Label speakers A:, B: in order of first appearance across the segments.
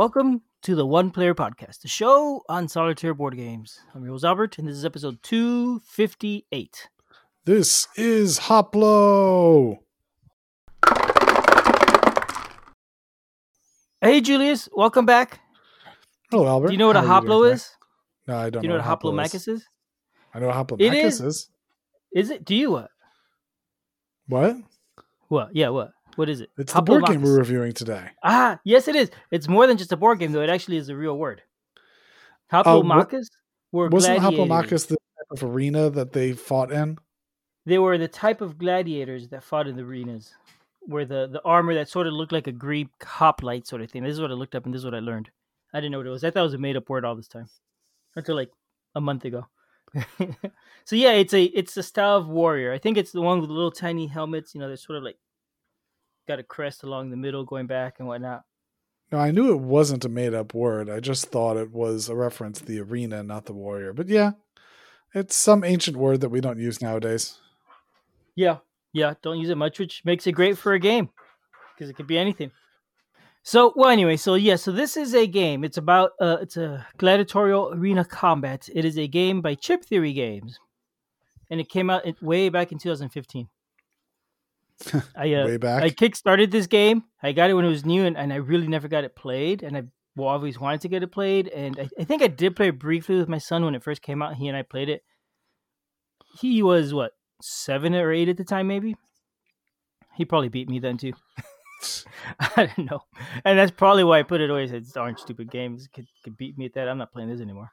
A: Welcome to the One Player Podcast, the show on solitaire board games. I'm your host Albert, and this is episode 258.
B: This is Hoplo.
A: Hey, Julius, welcome back.
B: Hello, Albert.
A: Do you know what a
B: How doing
A: Hoplo is?
B: No, I don't
A: Do you know what a
B: Hoplo
A: Hoplomachus is?
B: I know what Hoplomachus
A: is.
B: Is
A: it? Do you what?
B: What?
A: What? Yeah, what? What is it?
B: It's the board game we're reviewing today.
A: Ah, yes, it is. It's more than just a board game, though. It actually is a real word.
B: Uh,
A: Hoplomachus were
B: Wasn't
A: gladiators.
B: Hoplomachus the type of arena that they fought in?
A: They were the type of gladiators that fought in the arenas, where the, the armor that sort of looked like a Greek hoplite sort of thing. This is what I looked up, and this is what I learned. I didn't know what it was. I thought it was a made up word all this time, until like a month ago. so yeah, it's a it's a style of warrior. I think it's the one with the little tiny helmets. You know, they're sort of like got a crest along the middle, going back and whatnot.
B: No, I knew it wasn't a made up word. I just thought it was a reference to the arena, not the warrior. But yeah, it's some ancient word that we don't use nowadays.
A: Yeah, yeah. Don't use it much, which makes it great for a game because it could be anything. So, well, anyway, so yeah, so this is a game. It's about uh, it's a gladiatorial arena combat. It is a game by Chip Theory Games, and it came out way back in 2015. I uh,
B: Way back.
A: I kickstarted this game. I got it when it was new, and, and I really never got it played. And I well, always wanted to get it played. And I, I think I did play it briefly with my son when it first came out. He and I played it. He was what seven or eight at the time, maybe. He probably beat me then too. I don't know, and that's probably why I put it away. "It's darn stupid games could, could beat me at that. I'm not playing this anymore."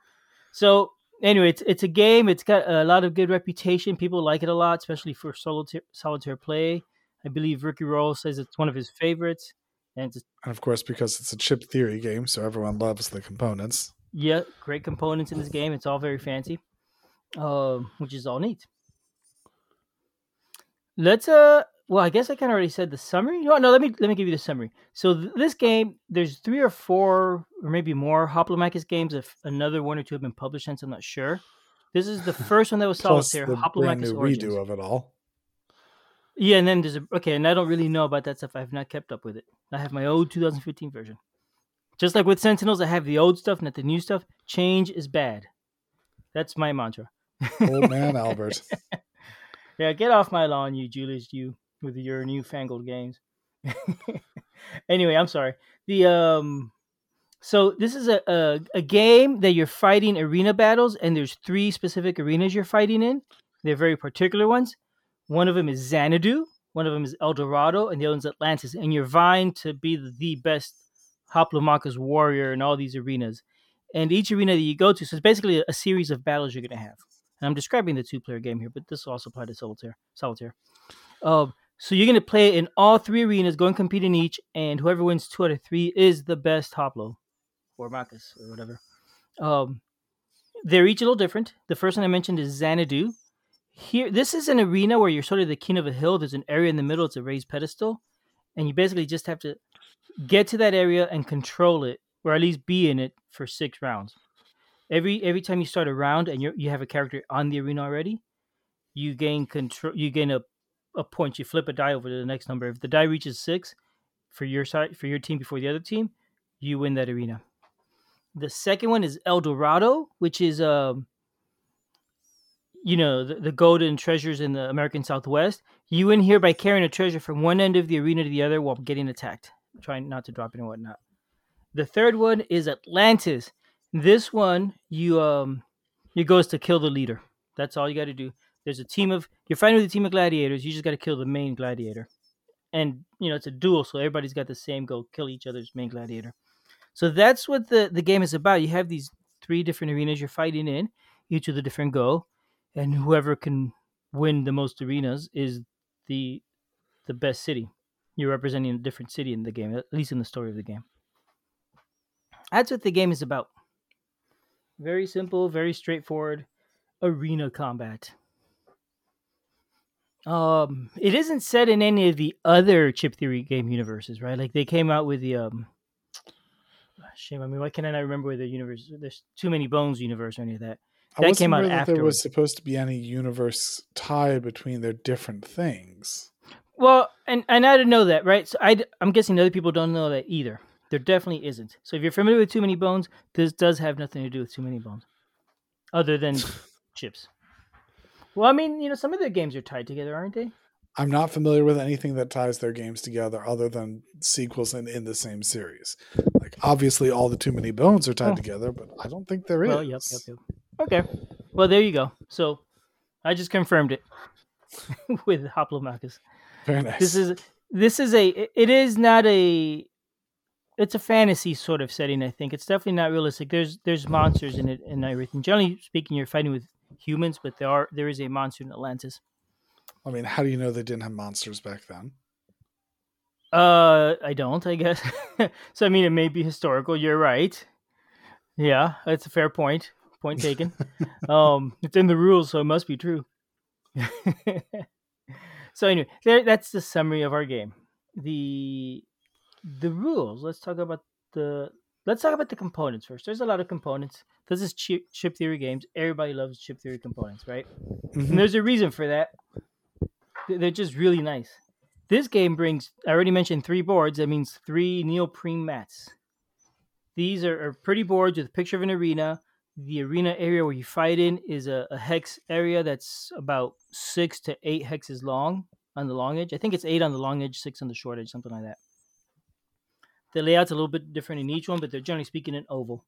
A: So anyway, it's it's a game. It's got a lot of good reputation. People like it a lot, especially for solitaire solitaire play. I believe Ricky Royal says it's one of his favorites, and
B: and of course, because it's a chip theory game, so everyone loves the components.
A: yeah, great components in this game. It's all very fancy, um, which is all neat. Let's uh, well, I guess I kind of already said the summary. No, no, let me let me give you the summary. So th- this game, there's three or four or maybe more Hoplomachus games. If another one or two have been published since, I'm not sure. This is the first one that was solitaire. Hoplomachus
B: redo of it all.
A: Yeah, and then there's a okay, and I don't really know about that stuff. I've not kept up with it. I have my old 2015 version. Just like with Sentinels, I have the old stuff, not the new stuff. Change is bad. That's my mantra.
B: Old man Albert.
A: Yeah, get off my lawn, you Julius, you with your newfangled games. anyway, I'm sorry. The um, so this is a, a a game that you're fighting arena battles, and there's three specific arenas you're fighting in. They're very particular ones. One of them is Xanadu, one of them is El Dorado, and the other one's Atlantis. And you're vying to be the, best Hoplomachus warrior in all these arenas. And each arena that you go to, so it's basically a, series of battles you're going to have. And I'm describing the two-player game here, but this will also apply to solitaire. Solitaire. Um, so you're going to play in all three arenas, go and compete in each, and whoever wins two out of three is the best Hoplo or Marcus or whatever. Um, they're each a little different. The first one I mentioned is Xanadu. Here, this is an arena where you're sort of the king of a hill. There's an area in the middle. It's a raised pedestal, and you basically just have to get to that area and control it, or at least be in it for six rounds. Every every time you start a round and you you have a character on the arena already, you gain control. You gain a a point. You flip a die over to the next number. If the die reaches six for your side for your team before the other team, you win that arena. The second one is El Dorado, which is um you know the, the golden treasures in the American Southwest. You win here by carrying a treasure from one end of the arena to the other while getting attacked, trying not to drop it and whatnot. The third one is Atlantis. This one you um it goes to kill the leader. That's all you got to do. There's a team of you're fighting with a team of gladiators. You just got to kill the main gladiator, and you know it's a duel, so everybody's got the same goal: kill each other's main gladiator. So that's what the the game is about. You have these three different arenas you're fighting in, each with a different goal, and whoever can win the most arenas is the the best city. You're representing a different city in the game, at least in the story of the game. That's what the game is about. Very simple, very straightforward arena combat. Um, it isn't set in any of the other chip theory game universes, right? Like they came out with the um. Shame. I mean, why can't I not remember where the universe? There's too many bones universe or any of that.
B: I
A: That
B: wasn't
A: came out
B: aware there was supposed to be any universe tie between their different things.
A: Well, and and I didn't know that, right? So I I'm guessing other people don't know that either. There definitely isn't. So if you're familiar with Too Many Bones, this does have nothing to do with Too Many Bones, other than chips. Well, I mean, you know, some of the games are tied together, aren't they?
B: I'm not familiar with anything that ties their games together other than sequels in, in the same series. Like obviously all the Too Many Bones are tied
A: Oh.
B: together, but I don't think there is.
A: Well, yep, yep, yep. Okay. Well, there you go. So I just confirmed it with Hoplomachus.
B: Very nice.
A: This is this is a it is not a it's a fantasy sort of setting. I think it's definitely not realistic. There's there's monsters in it and everything. Generally speaking, you're fighting with humans, but there are there is a monster in Atlantis.
B: I mean, how do you know they didn't have monsters back then?
A: Uh, I don't. I guess. so I mean, it may be historical. You're right. Yeah, that's a fair point. Point taken. um, it's in the rules, so it must be true. so anyway, there, that's the summary of our game. The the rules. Let's talk about the. Let's talk about the components first. There's a lot of components. This is chip, chip theory games. Everybody loves chip theory components, right?
B: Mhm.
A: And there's a reason for that. They're just really nice. This game brings, I already mentioned three boards. That means three neoprene mats. These are, are pretty boards with a picture of an arena. The arena area where you fight in is a, a hex area that's about six to eight hexes long on the long edge. I think it's eight on the long edge, six on the short edge, something like that. The layout's a little bit different in each one, but they're generally speaking an oval.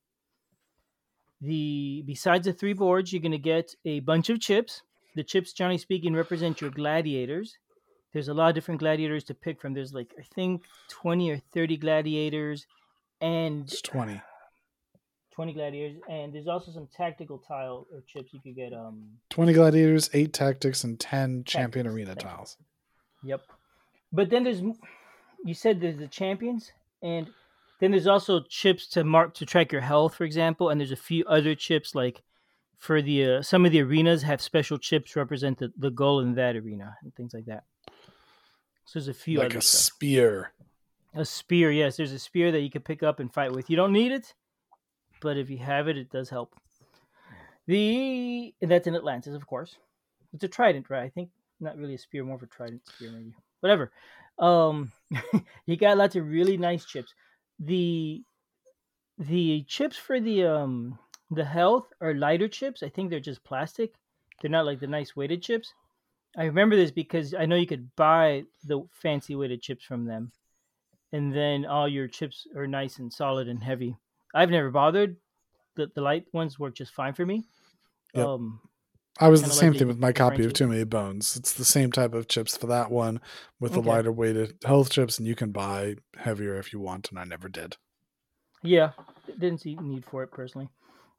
A: The besides the three boards, you're gonna get a bunch of chips. The chips, generally speaking, represent your gladiators. There's a lot of different gladiators to pick from. There's like I think 20 or 30 gladiators, and
B: It's 20.
A: 20 gladiators, and there's also some tactical tile or chips you could get. Um,
B: 20 gladiators, 8 tactics, and 10 champion arena
A: you.
B: tiles.
A: Yep. But then there's, you said there's the champions, and then there's also chips to mark to track your health, for example. And there's a few other chips like for the uh, some of the arenas have special chips represent the, the goal in that arena and things like that. So there's a few
B: like a
A: stuff.
B: spear.
A: A spear, yes. There's a spear that you can pick up and fight with. You don't need it, but if you have it, it does help. The and that's in Atlantis, of course. It's a trident, right? I think not really a spear, more of a trident spear, maybe. Whatever. Um, you got lots of really nice chips. The the chips for the um the health are lighter chips. I think they're just plastic. They're not like the nice weighted chips. I remember this because I know you could buy the fancy weighted chips from them and then all your chips are nice and solid and heavy. I've never bothered. The the light ones work just fine for me.
B: Yep.
A: Um,
B: I was the
A: like
B: same
A: the
B: thing with my copy of. Too Many Bones. It's the same type of chips for that one with the lighter weighted health chips, and you can buy heavier if you want, and I never did.
A: yeah, didn't see need for it personally.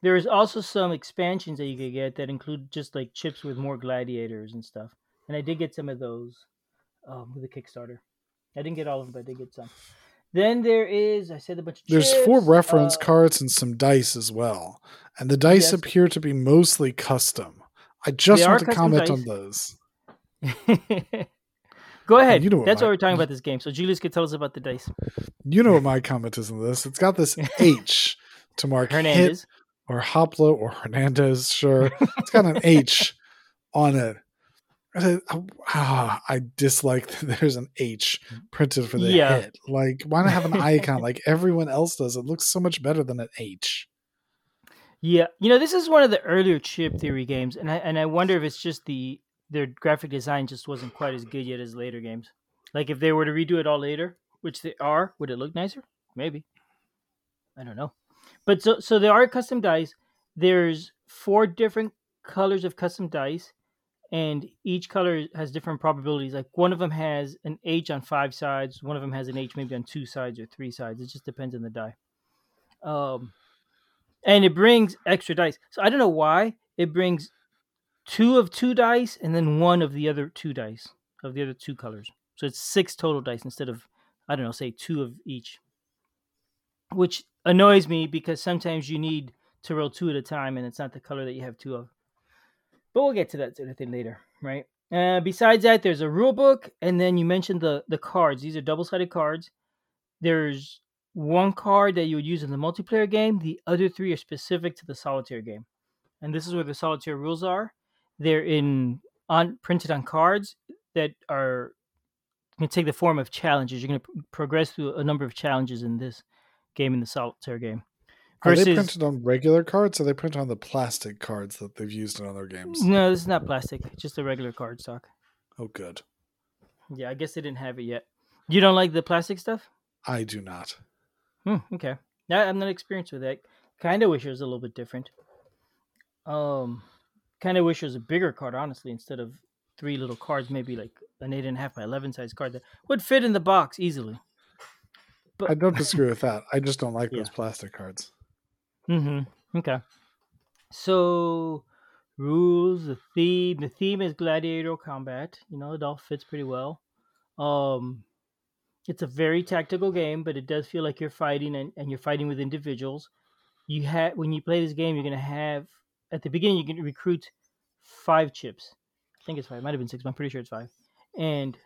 A: There is also some expansions that you could get that include just like chips with more gladiators and stuff. And I did get some of those um, with the Kickstarter. I didn't get all of them, but I did get some. Then there is I said a bunch of
B: There's four reference
A: uh,
B: cards and some dice as well. And the dice
A: Yes.
B: appear to be mostly custom. I just
A: They
B: want to comment on those.
A: Go ahead.
B: you know what
A: That's
B: my-
A: why we're talking about this game. So Julius could tell us about the dice.
B: You know what my comment is on this. It's got this H to mark hit
A: Hernandez.
B: or Hoplo or Hernandez, sure. It's got an H on it. I, ah, I dislike that there's an H printed for the
A: Yeah.
B: hit. Like, why not have an icon like everyone else does? It looks so much better than an H.
A: Yeah, you know, this is one of the earlier chip theory games, and I and I wonder if it's just the their graphic design just wasn't quite as good yet as later games. Like if they were to redo it all later, which they are, would it look nicer? Maybe. I don't know. But so so there are custom dice. There's four different colors of custom dice, and each color has different probabilities. Like one of them has an H on five sides, one of them has an H maybe on two sides or three sides. It just depends on the die. Um, and it brings extra dice. So I don't know why it brings two of two dice and then one of the other two dice of the other two colors. So it's six total dice instead of I don't know, say two of each. Which annoys me because sometimes you need to roll two at a time and it's not the color that you have two of. But we'll get to that sort of thing later, right? Uh, besides that, there's a rule book, and then you mentioned the the cards. These are double sided cards. There's one card that you would use in the multiplayer game. The other three are specific to the solitaire game, and this is where the solitaire rules are. They're in on printed on cards that are to take the form of challenges. You're going to progress through a number of challenges in this game in the solitaire game.
B: Are they printed on regular cards or are they printed on the plastic cards that they've used in other games?
A: no, this is not plastic. It's just a regular card stock.
B: Oh, good.
A: Yeah, I guess they didn't have it yet. You don't like the plastic stuff?
B: I do not.
A: Hmm, okay. Now I'm not experienced with that. Kind of wish it was a little bit different. Um, kind of wish it was a bigger card, honestly, instead of three little cards. Maybe like an eight and a half by eleven size card that would fit in the box easily. But
B: I don't disagree with that. I just don't like
A: Yeah.
B: those plastic cards.
A: Mm-hmm. Okay. So rules, the theme. The theme is gladiator combat. You know, it all fits pretty well. Um it's a very tactical game, but it does feel like you're fighting and, and you're fighting with individuals. You have when you play this game, you're gonna have at the beginning you can recruit five chips. I think it's five. It might have been six, but I'm pretty sure it's five. And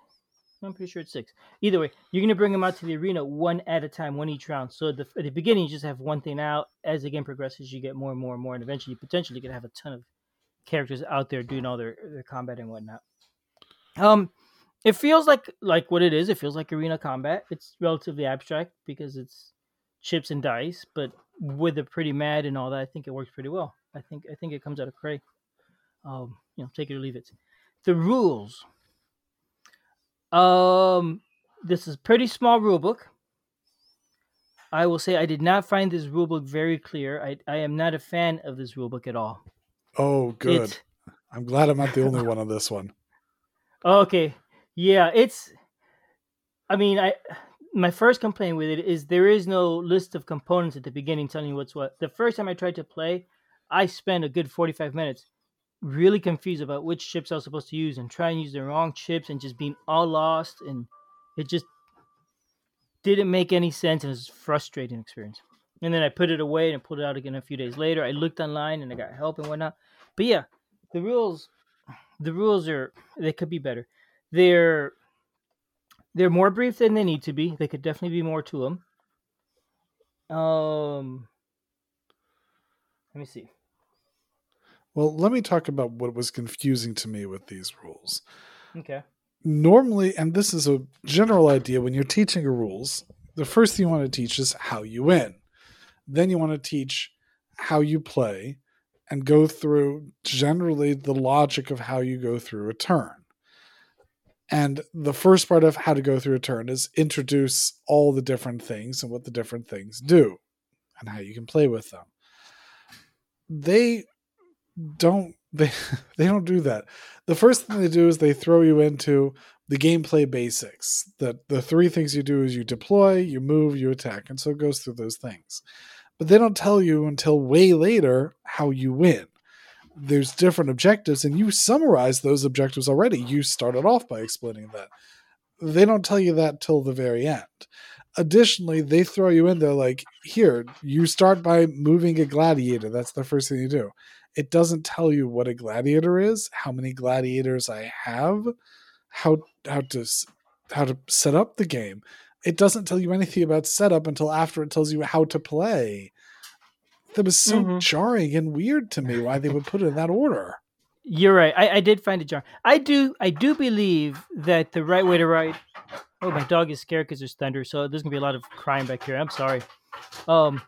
A: I'm pretty sure it's six. Either way, you're gonna bring them out to the arena one at a time, one each round. So at the, at the beginning, you just have one thing out. As the game progresses, you get more and more and more, and eventually, you potentially could have a ton of characters out there doing all their, their combat and whatnot. Um, it feels like like what it is. It feels like arena combat. It's relatively abstract because it's chips and dice, but with the pretty mad and all that, I think it works pretty well. I think I think it comes out of Cray. Um, you know, take it or leave it. The rules. Um, this is pretty small rule book. I will say I did not find this rule book very clear. I, I am not a fan of this rule book at all.
B: Oh, good.
A: It's,
B: I'm glad I'm not the only one on this one.
A: okay, yeah, it's. I mean, I my first complaint with it is there is no list of components at the beginning telling you what's what. The first time I tried to play, I spent a good 45 minutes really confused about which chips I was supposed to use and trying to use the wrong chips and just being all lost and it just didn't make any sense and it was a frustrating experience. And then I put it away and pulled it out again a few days later. I looked online and I got help and whatnot. But yeah, the rules the rules are they could be better. They're they're more brief than they need to be. They could definitely be more to them. Um let me see.
B: Well, let me talk about what was confusing to me with these rules.
A: Okay.
B: Normally, and this is a general idea when you're teaching rules, the first thing you want to teach is how you win. Then you want to teach how you play and go through generally the logic of how you go through a turn. And the first part of how to go through a turn is introduce all the different things and what the different things do and how you can play with them. They don't they they don't do that. The first thing they do is they throw you into the gameplay basics. That the three things you do is you deploy, you move, you attack, and so it goes through those things. But they don't tell you until way later how you win. There's different objectives, and you summarize those objectives already. You started off by explaining that. They don't tell you that till the very end. Additionally, they throw you in there like, here, you start by moving a gladiator. That's the first thing you do it doesn't tell you what a gladiator is, how many gladiators I have, how how to how to set up the game. It doesn't tell you anything about setup until after it tells you how to play. That was so
A: Mhm.
B: jarring and weird to me why they would put it in that order.
A: You're right. I, I did find it jarring. I do I do believe that the right way to write. Oh, my dog is scared because there's thunder, so there's gonna be a lot of crying back here. I'm sorry. Um,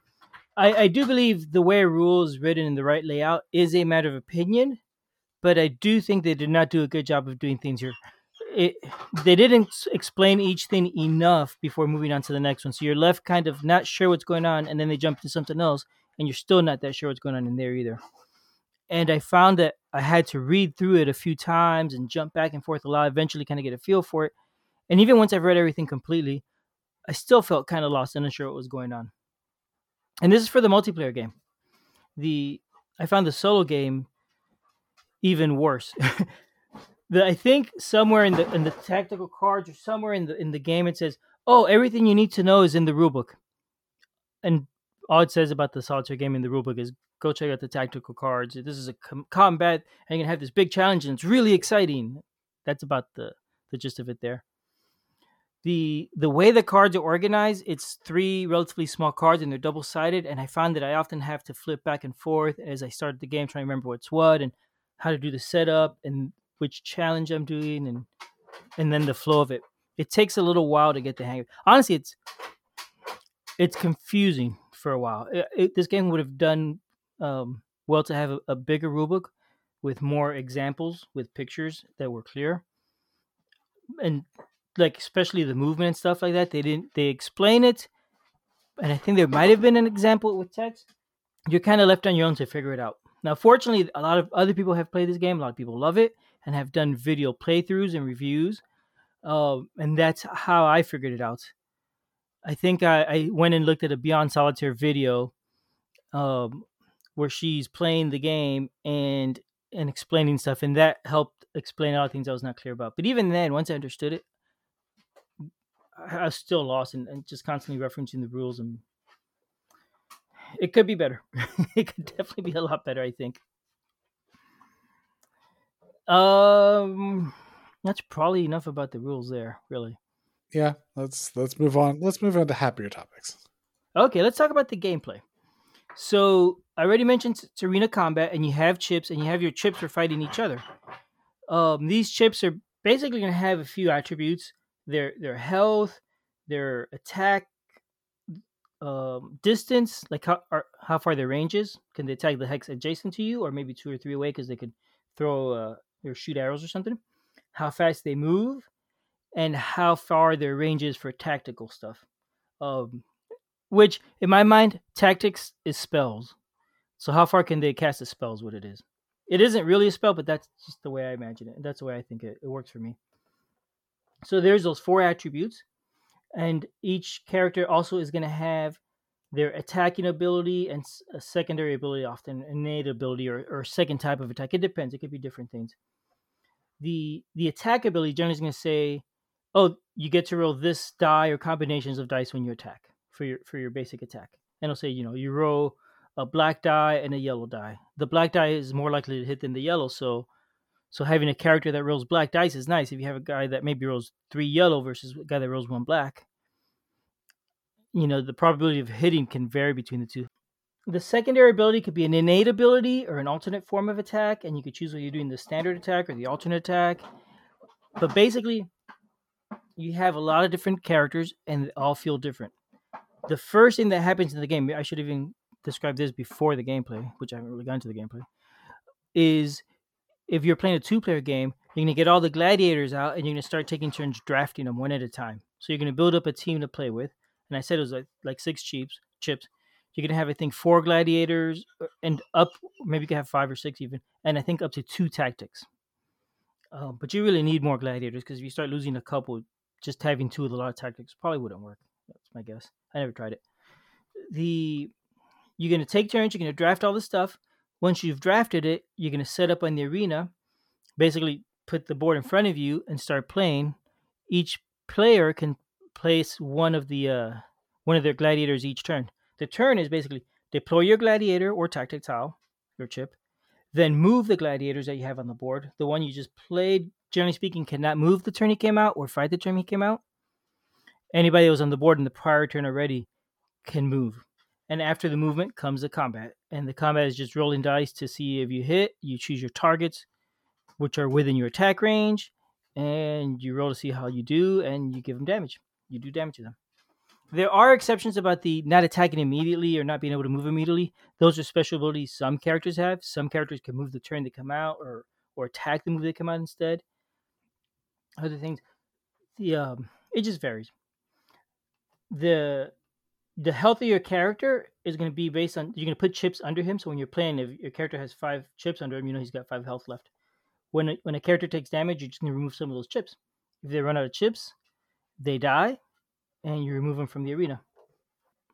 A: I, I do believe the way rules written in the right layout is a matter of opinion, but I do think they did not do a good job of doing things here. It, they didn't explain each thing enough before moving on to the next one, so you're left kind of not sure what's going on, and then they jump to something else, and you're still not that sure what's going on in there either. And I found that I had to read through it a few times and jump back and forth a lot, eventually kind of get a feel for it. And even once I've read everything completely, I still felt kind of lost and unsure what was going on. And this is for the multiplayer game. The I found the solo game even worse. the, I think somewhere in the in the tactical cards or somewhere in the in the game it says, "Oh, everything you need to know is in the rulebook." And all it says about the solitaire game in the rulebook is go check out the tactical cards. This is a com- combat, and you're gonna have this big challenge, and it's really exciting. That's about the the gist of it there. The the way the cards are organized, it's three relatively small cards, and they're double sided. And I found that I often have to flip back and forth as I start the game, trying to remember what's what and how to do the setup and which challenge I'm doing, and and then the flow of it. It takes a little while to get the hang of. it. Honestly, it's it's confusing for a while. It, it, this game would have done um, well to have a, a bigger rulebook with more examples with pictures that were clear and like especially the movement and stuff like that they didn't they explain it and i think there might have been an example with text. You're kind of left on your own to figure it out. Now fortunately a lot of other people have played this game a lot of people love it and have done video playthroughs and reviews um, and that's how i figured it out. I think I, I went and looked at a beyond solitaire video um, where she's playing the game and and explaining stuff, and that helped explain a lot of things I was not clear about. But even then, once I understood it, I was still lost and, and just constantly referencing the rules, and it could be better. it could definitely be a lot better, I think. Um, that's probably enough about the rules there, really.
B: Yeah, let's let's move on. Let's move on to happier topics.
A: Okay, let's talk about the gameplay. So I already mentioned Serena combat, and you have chips, and you have your chips for fighting each other. Um, these chips are basically going to have a few attributes: their their health, their attack, um, distance, like how are, how far their range is. Can they attack the hex adjacent to you, or maybe two or three away because they could throw uh, or shoot arrows or something? How fast they move, and how far their range is for tactical stuff. Um, which, in my mind, tactics is spells. So how far can they cast a spell is what it is. It isn't really a spell, but that's just the way I imagine it. That's the way I think it, it works for me. So there's those four attributes, and each character also is going to have their attacking ability and a secondary ability, often innate ability or, or second type of attack. It depends. It could be different things. The the attack ability generally is going to say, "Oh, you get to roll this die or combinations of dice when you attack for your for your basic attack." And it'll say, you know, you roll a black die and a yellow die. The black die is more likely to hit than the yellow, so so having a character that rolls black dice is nice. If you have a guy that maybe rolls three yellow versus a guy that rolls one black, you know the probability of hitting can vary between the two. The secondary ability could be an innate ability or an alternate form of attack, and you could choose whether you're doing the standard attack or the alternate attack. But basically, you have a lot of different characters, and they all feel different. The first thing that happens in the game, I should even describe this before the gameplay, which I haven't really gotten to the gameplay, is if you're playing a two player game, you're going to get all the gladiators out and you're going to start taking turns drafting them one at a time. So you're going to build up a team to play with. And I said it was like, like six chips. chips. You're going to have, I think, four gladiators uh, and up, maybe you can have five or six even, and I think up to two tactics. Um, but you really need more gladiators because if you start losing a couple, just having two with a lot of tactics probably wouldn't work. That's my guess. I never tried it. The you're going to take turns, you're going to draft all the stuff. Once you've drafted it, you're going to set up on the arena, basically put the board in front of you and start playing. Each player can place one of the uh, one of their gladiators each turn. The turn is basically deploy your gladiator or tactic tile, your chip, then move the gladiators that you have on the board. The one you just played, generally speaking, cannot move the turn he came out or fight the turn he came out. Anybody that was on the board in the prior turn already can move and after the movement comes the combat. And the combat is just rolling dice to see if you hit. You choose your targets, which are within your attack range, and you roll to see how you do, and you give them damage. You do damage to them. There are exceptions about the not attacking immediately or not being able to move immediately. Those are special abilities some characters have. Some characters can move the turn they come out, or or attack the move they come out instead. Other things, the um, it just varies. The the health of your character is going to be based on you're going to put chips under him. So when you're playing, if your character has five chips under him, you know he's got five health left. When a, when a character takes damage, you're just going to remove some of those chips. If they run out of chips, they die, and you remove them from the arena.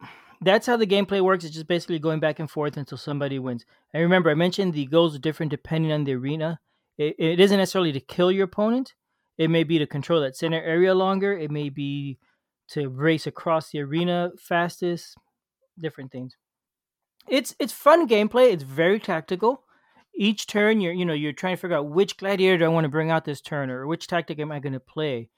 A: That's how the gameplay works. It's just basically going back and forth until somebody wins. And remember, I mentioned the goals are different depending on the arena. It, it isn't necessarily to kill your opponent. It may be to control that center area longer. It may be to race across the arena fastest, different things. It's it's fun gameplay. It's very tactical. Each turn, you're you know you're trying to figure out which gladiator do I want to bring out this turn, or which tactic am I going to play.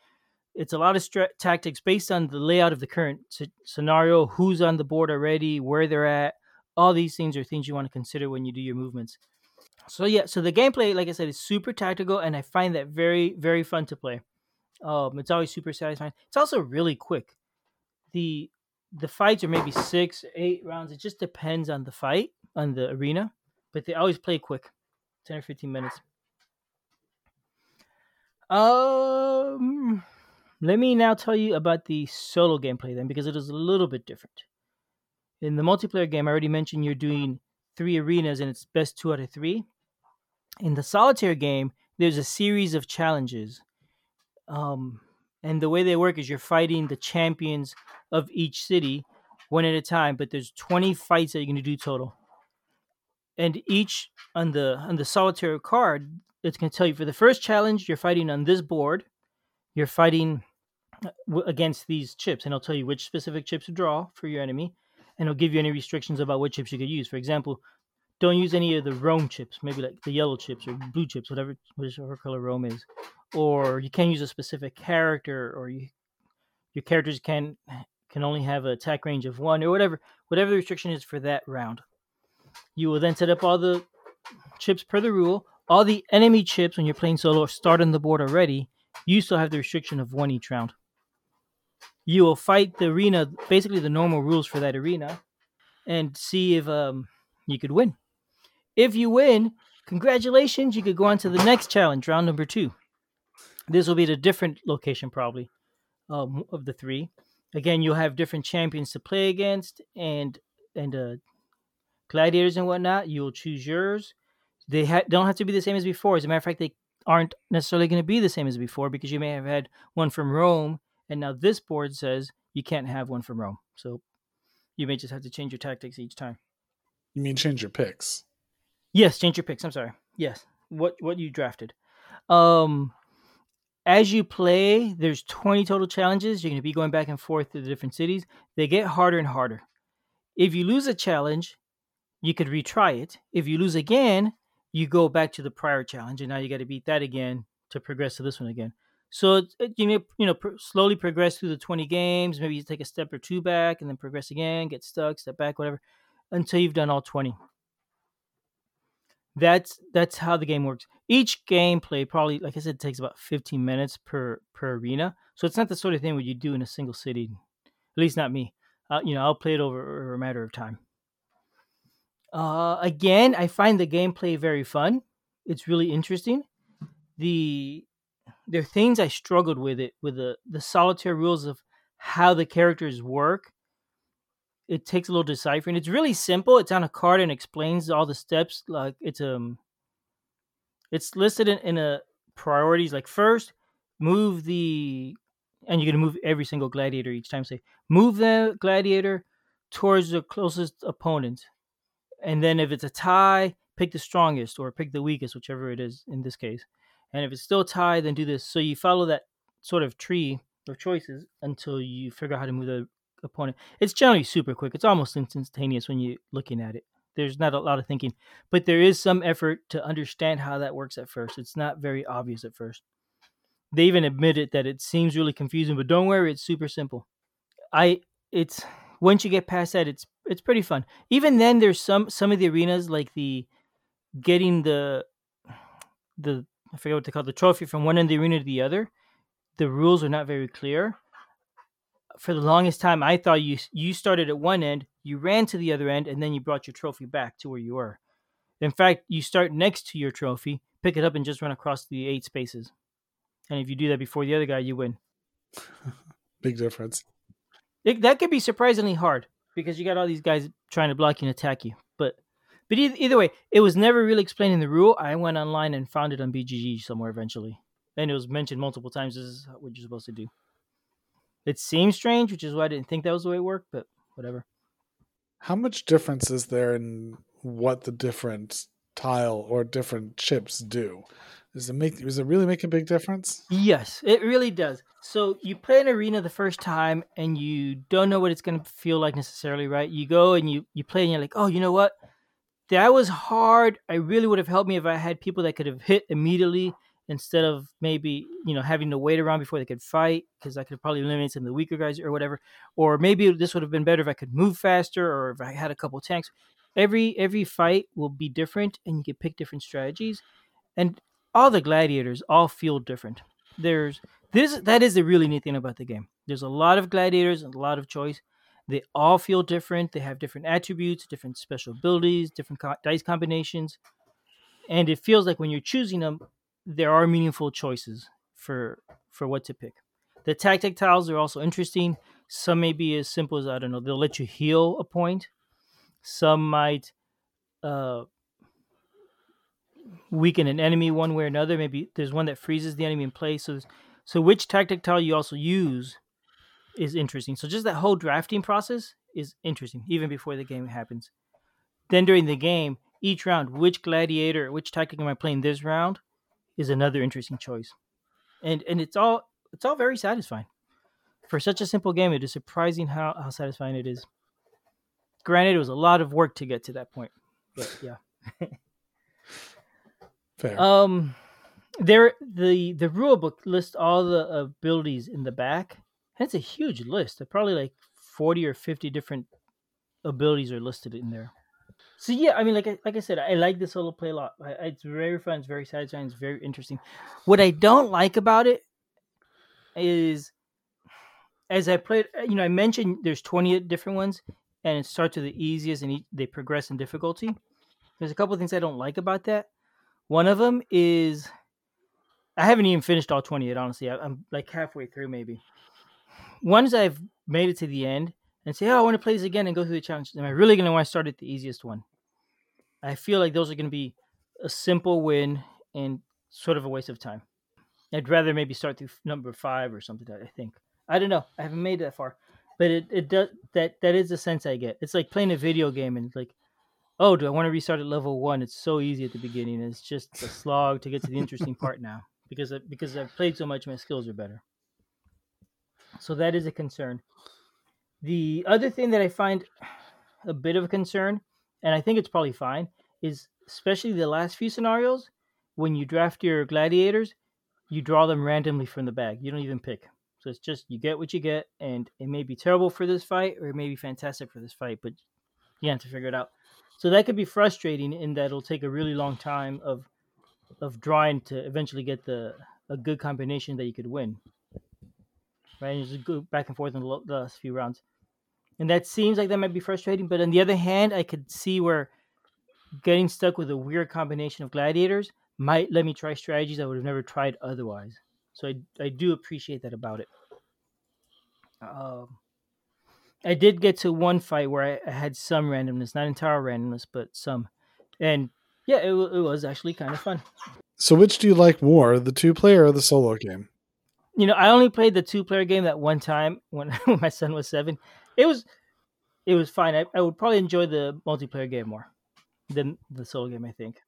A: It's a lot of stra- tactics based on the layout of the current c- scenario, who's on the board already, where they're at. All these things are things you want to consider when you do your movements. So yeah, so the gameplay, like I said, is super tactical, and I find that very very fun to play. Um, it's always super satisfying. It's also really quick. the the fights are maybe six, eight rounds. It just depends on the fight, on the arena, but they always play quick, ten or fifteen minutes. Um, let me now tell you about the solo gameplay then, because it is a little bit different. In the multiplayer game, I already mentioned you're doing three arenas and it's best two out of three. In the solitaire game, there's a series of challenges. Um, and the way they work is you're fighting the champions of each city one at a time, but there's 20 fights that you're going to do total. And each on the on the solitaire card, it's going to tell you for the first challenge, you're fighting on this board. You're fighting uh, against these chips, and it'll tell you which specific chips to draw for your enemy, and it'll give you any restrictions about what chips you could use. For example, don't use any of the Rome chips, maybe like the yellow chips or blue chips, whatever whichever color Rome is, or you can't use a specific character, or you your characters can can only have an attack range of one, or whatever whatever the restriction is for that round. You will then set up all the chips per the rule. All the enemy chips when you're playing solo start on the board already. You still have the restriction of one each round. You will fight the arena, basically the normal rules for that arena, and see if um, you could win. If you win, congratulations, you could go on to the next challenge, round number two. This will be at a different location, probably, um, of the three. Again, you'll have different champions to play against and and uh, gladiators and whatnot. You'll choose yours. They ha- don't have to be the same as before. As a matter of fact, they aren't necessarily going to be the same as before because you may have had one from Rome, and now this board says you can't have one from Rome. So you may just have to change your tactics each time.
B: You mean change your picks?
A: Yes, change your picks. I'm sorry. Yes, what what you drafted. Um, as you play, there's 20 total challenges. You're going to be going back and forth to the different cities. They get harder and harder. If you lose a challenge, you could retry it. If you lose again, you go back to the prior challenge, and now you got to beat that again to progress to this one again. So you know, you know, pr- slowly progress through the 20 games. Maybe you take a step or two back, and then progress again, get stuck, step back, whatever, until you've done all 20 that's that's how the game works. Each gameplay probably, like I said, takes about 15 minutes per per arena. So it's not the sort of thing where you do in a single city. At least not me. Uh, you know, I'll play it over, over a matter of time. Uh, again, I find the gameplay very fun. It's really interesting. The there are things I struggled with it with the the solitaire rules of how the characters work it takes a little deciphering. It's really simple. It's on a card and explains all the steps. Like it's um, it's listed in, in a priorities. Like first, move the, and you're gonna move every single gladiator each time. Say move the gladiator towards the closest opponent, and then if it's a tie, pick the strongest or pick the weakest, whichever it is in this case. And if it's still tied, then do this. So you follow that sort of tree of choices until you figure out how to move the opponent. It's generally super quick. It's almost instantaneous when you're looking at it. There's not a lot of thinking, but there is some effort to understand how that works at first. It's not very obvious at first. They even admitted that it seems really confusing, but don't worry, it's super simple. I it's once you get past that, it's it's pretty fun. Even then, there's some some of the arenas like the getting the the I forget what they call the trophy from one end of the arena to the other. The rules are not very clear for the longest time, I thought you you started at one end, you ran to the other end, and then you brought your trophy back to where you were. In fact, you start next to your trophy, pick it up, and just run across the eight spaces. And if you do that before the other guy, you win.
B: Big difference.
A: It, that could be surprisingly hard because you got all these guys trying to block you and attack you. But but either, either way, it was never really explained in the rule. I went online and found it on BGG somewhere eventually, and it was mentioned multiple times. This is what you're supposed to do. It seems strange, which is why I didn't think that was the way it worked, but whatever.
B: How much difference is there in what the different tile or different chips do? Does it make does it really make a big difference?
A: Yes, it really does. So you play an arena the first time and you don't know what it's gonna feel like necessarily, right? You go and you you play and you're like, oh, you know what? That was hard. I really would have helped me if I had people that could have hit immediately instead of maybe you know having to wait around before they could fight because I could probably eliminate some of the weaker guys or whatever. Or maybe this would have been better if I could move faster or if I had a couple tanks. Every every fight will be different, and you can pick different strategies, and all the gladiators all feel different. There's this that is the really neat thing about the game. There's a lot of gladiators and a lot of choice, They all feel different. They have different attributes, different special abilities, different co- dice combinations, and it feels like when you're choosing them, there are meaningful choices for for what to pick. The tactic tiles are also interesting. Some may be as simple as I don't know. They'll let you heal a point. Some might uh, weaken an enemy one way or another. Maybe there's one that freezes the enemy in place. So, so which tactic tile you also use is interesting. So just that whole drafting process is interesting, even before the game happens. Then during the game, each round, which gladiator, which tactic am I playing this round, is another interesting choice. And and it's all it's all very satisfying. For such a simple game, it is surprising how, how satisfying it is. Granted, it was a lot of work to get to that point. But yeah.
B: Fair.
A: Um, there the the rule book lists all the abilities in the back. And it's a huge list. Probably like forty or fifty different abilities are listed in there. So yeah, I mean, like I, like I said, I like the solo play a lot. I, it's very fun. It's very satisfying. It's very interesting. What I don't like about it is, as I played, uh, you know, I mentioned there's 20 different ones, and it starts with the easiest, and they progress in difficulty. There's a couple of things I don't like about that. One of them is I haven't even finished all 20 yet, honestly. I, am like halfway through, maybe. Once I've made it to the end and say, oh, I want to play this again and go through the challenge, am I really going to want to start at the easiest one? I feel like those are going to be a simple win and sort of a waste of time. I'd rather maybe start through number five or something. I think I don't know. I haven't made that far, but it, it does that that is the sense I get. It's like playing a video game and like oh, do I want to restart at level one? It's so easy at the beginning. It's just a slog to get to the interesting part now because I, because I've played so much, my skills are better. So that is a concern. The other thing that I find a bit of a concern, and I think it's probably fine, is especially the last few scenarios when you draft your gladiators, you draw them randomly from the bag. You don't even pick. So it's just you get what you get, and it may be terrible for this fight, or it may be fantastic for this fight, but you have to figure it out. So that could be frustrating in that it'll take a really long time of of drawing to eventually get the a good combination that you could win. Right, and just go back and forth in the last few rounds, and that seems like that might be frustrating. But on the other hand, I could see where getting stuck with a weird combination of gladiators might let me try strategies I would have never tried otherwise. So I I do appreciate that about it. Um, I did get to one fight where I, had some randomness, not entire randomness, but some, and yeah, it, it was actually kind of fun.
B: So, which do you like more, the two player or the solo game?
A: You know, I only played the two player game that one time when, when my son was seven. It was it was fine. I, I would probably enjoy the multiplayer game more than the solo game. I think,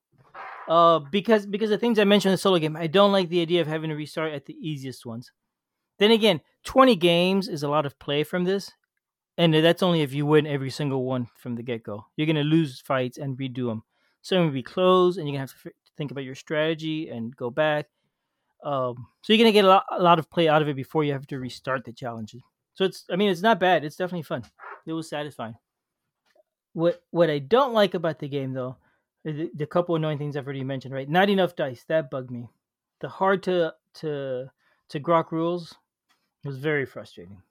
A: uh, because because the things I mentioned in the solo game, I don't like the idea of having to restart at the easiest ones. Then again, twenty games is a lot of play from this, and that's only if you win every single one from the get go. You're gonna lose fights and redo them. Some will be closed, and you're gonna have to think about your strategy and go back. Um, so you're gonna get a lot, a lot of play out of it before you have to restart the challenges. So it's, I mean, it's not bad. It's definitely fun. It was satisfying. What what I don't like about the game though, the, the couple annoying things I've already mentioned. Right, not enough dice. That bugged me. The hard to to to grok rules was very frustrating.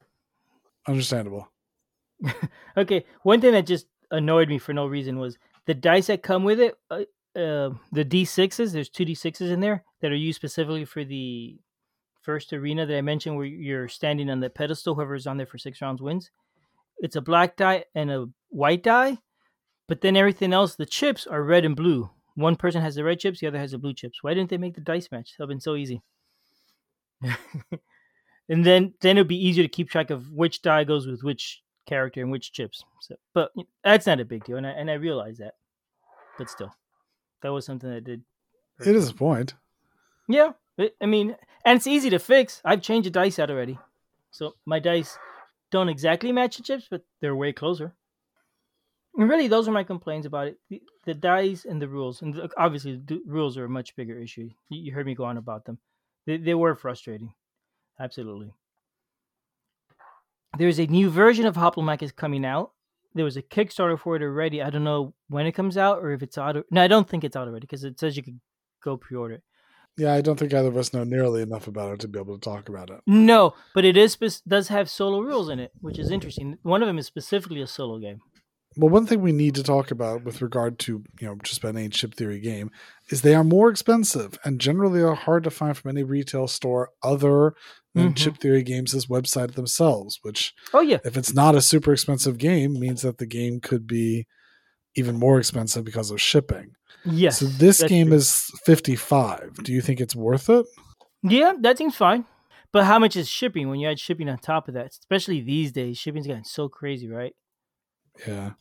B: Understandable.
A: okay, one thing that just annoyed me for no reason was the dice that come with it. Uh, uh, the D6s, there's two D6s in there that are used specifically for the first arena that I mentioned where you're standing on the pedestal. Whoever's on there for six rounds wins. It's a black die and a white die, but then everything else, the chips are red and blue. One person has the red chips, the other has the blue chips. Why didn't they make the dice match? That would have been so easy. and then then it'd be easier to keep track of which die goes with which character and which chips. So, but that's not a big deal, and I and I realize that. But still, that was something that did.
B: It is a point.
A: Yeah, I mean, and it's easy to fix. I've changed the dice out already, so my dice don't exactly match the chips, but they're way closer. And really, those are my complaints about it: the, the dice and the rules. And obviously, the rules are a much bigger issue. You, heard me go on about them. They, they were frustrating, absolutely there's a new version of Hoplomachus coming out. There was a Kickstarter for it already. I don't know when it comes out or if it's out. No, I don't think it's out already because it says you could go pre-order.
B: Yeah, I don't think either of us know nearly enough about it to be able to talk about it.
A: No, but it is does have solo rules in it, which is interesting. One of them is specifically a solo game.
B: Well, one thing we need to talk about with regard to you know just about any chip theory game is they are more expensive and generally are hard to find from any retail store other than
A: Mhm.
B: chip theory games' website themselves. Which,
A: Oh yeah,
B: if it's not a super expensive game, means that the game could be even more expensive because of shipping.
A: yes.
B: so this game
A: true.
B: is fifty five. Do you think it's worth it?
A: yeah, that seems fine. But how much is shipping when you add shipping on top of that? Especially these days, shipping's gotten so crazy, right?
B: Yeah.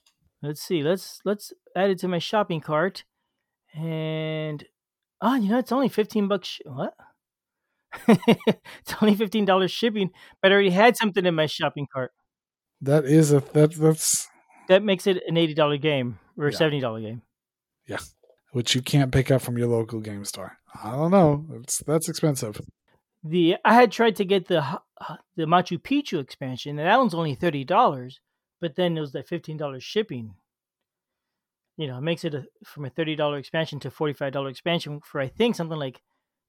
A: Let's see. Let's let's add it to my shopping cart, and oh, you know, it's only fifteen bucks. Sh- what? it's only fifteen dollars shipping, but I already had something in my shopping cart.
B: That is a that that's
A: That makes it an eighty dollar game or a
B: Yeah.
A: seventy dollar game.
B: Yeah, which you can't pick up from your local game store. I don't know. It's that's expensive.
A: The I had tried to get the the Machu Picchu expansion, and that one's only thirty dollars. But then there was that fifteen dollars shipping. You know, it makes it a, from a thirty dollar expansion to forty five dollar expansion for I think something like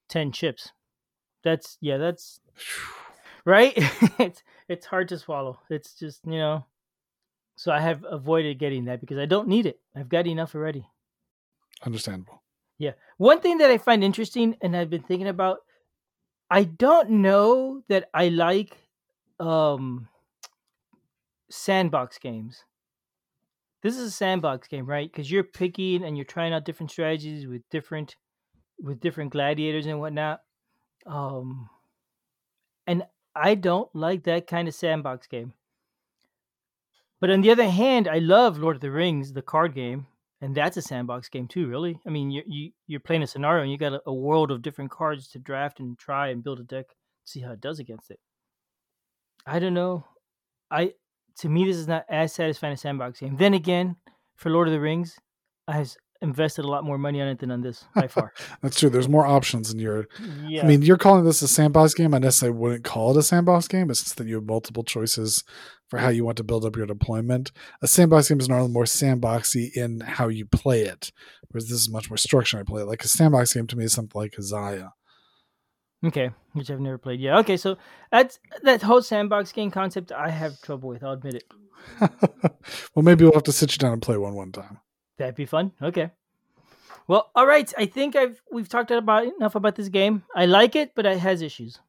A: ten chips. That's yeah, that's right. it's it's hard to swallow. It's just you know. So I have avoided getting that because I don't need it. I've got enough already.
B: Understandable.
A: Yeah. One thing that I find interesting and I've been thinking about, I don't know that I like um sandbox games. This is a sandbox game, right? Because you're picking and you're trying out different strategies with different with different gladiators and whatnot. Um and I don't like that kind of sandbox game. But on the other hand, I love Lord of the Rings, the card game, and that's a sandbox game too. Really, I mean, you you you're playing a scenario and you got a, a world of different cards to draft and try and build a deck, see how it does against it. I don't know. I to me this is not as satisfying a sandbox game. Then again, for Lord of the Rings, I has invested a lot more money on it than on this by far.
B: That's true. There's more options in your.
A: yeah,
B: I mean, you're calling this a sandbox game. I necessarily wouldn't call it a sandbox game. It's just that you have multiple choices for how you want to build up your deployment. A sandbox game is normally more sandboxy in how you play it, whereas this is much more structured. I play it like a sandbox game to me is something like Isaiah.
A: okay, which I've never played. Yeah, okay, so that's that whole sandbox game concept. I have trouble with. I'll admit it.
B: well, maybe we'll have to sit you down and play one one time.
A: That'd be fun. Okay. Well, all right. I think I've we've talked about enough about this game. I like it, but it has issues.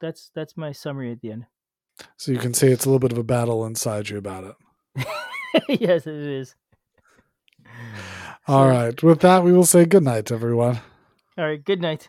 A: That's that's my summary at the end.
B: So you can see it's a little bit of a battle inside you about it.
A: yes, it is.
B: All right. With that, we will say good night, everyone.
A: All right. Good night.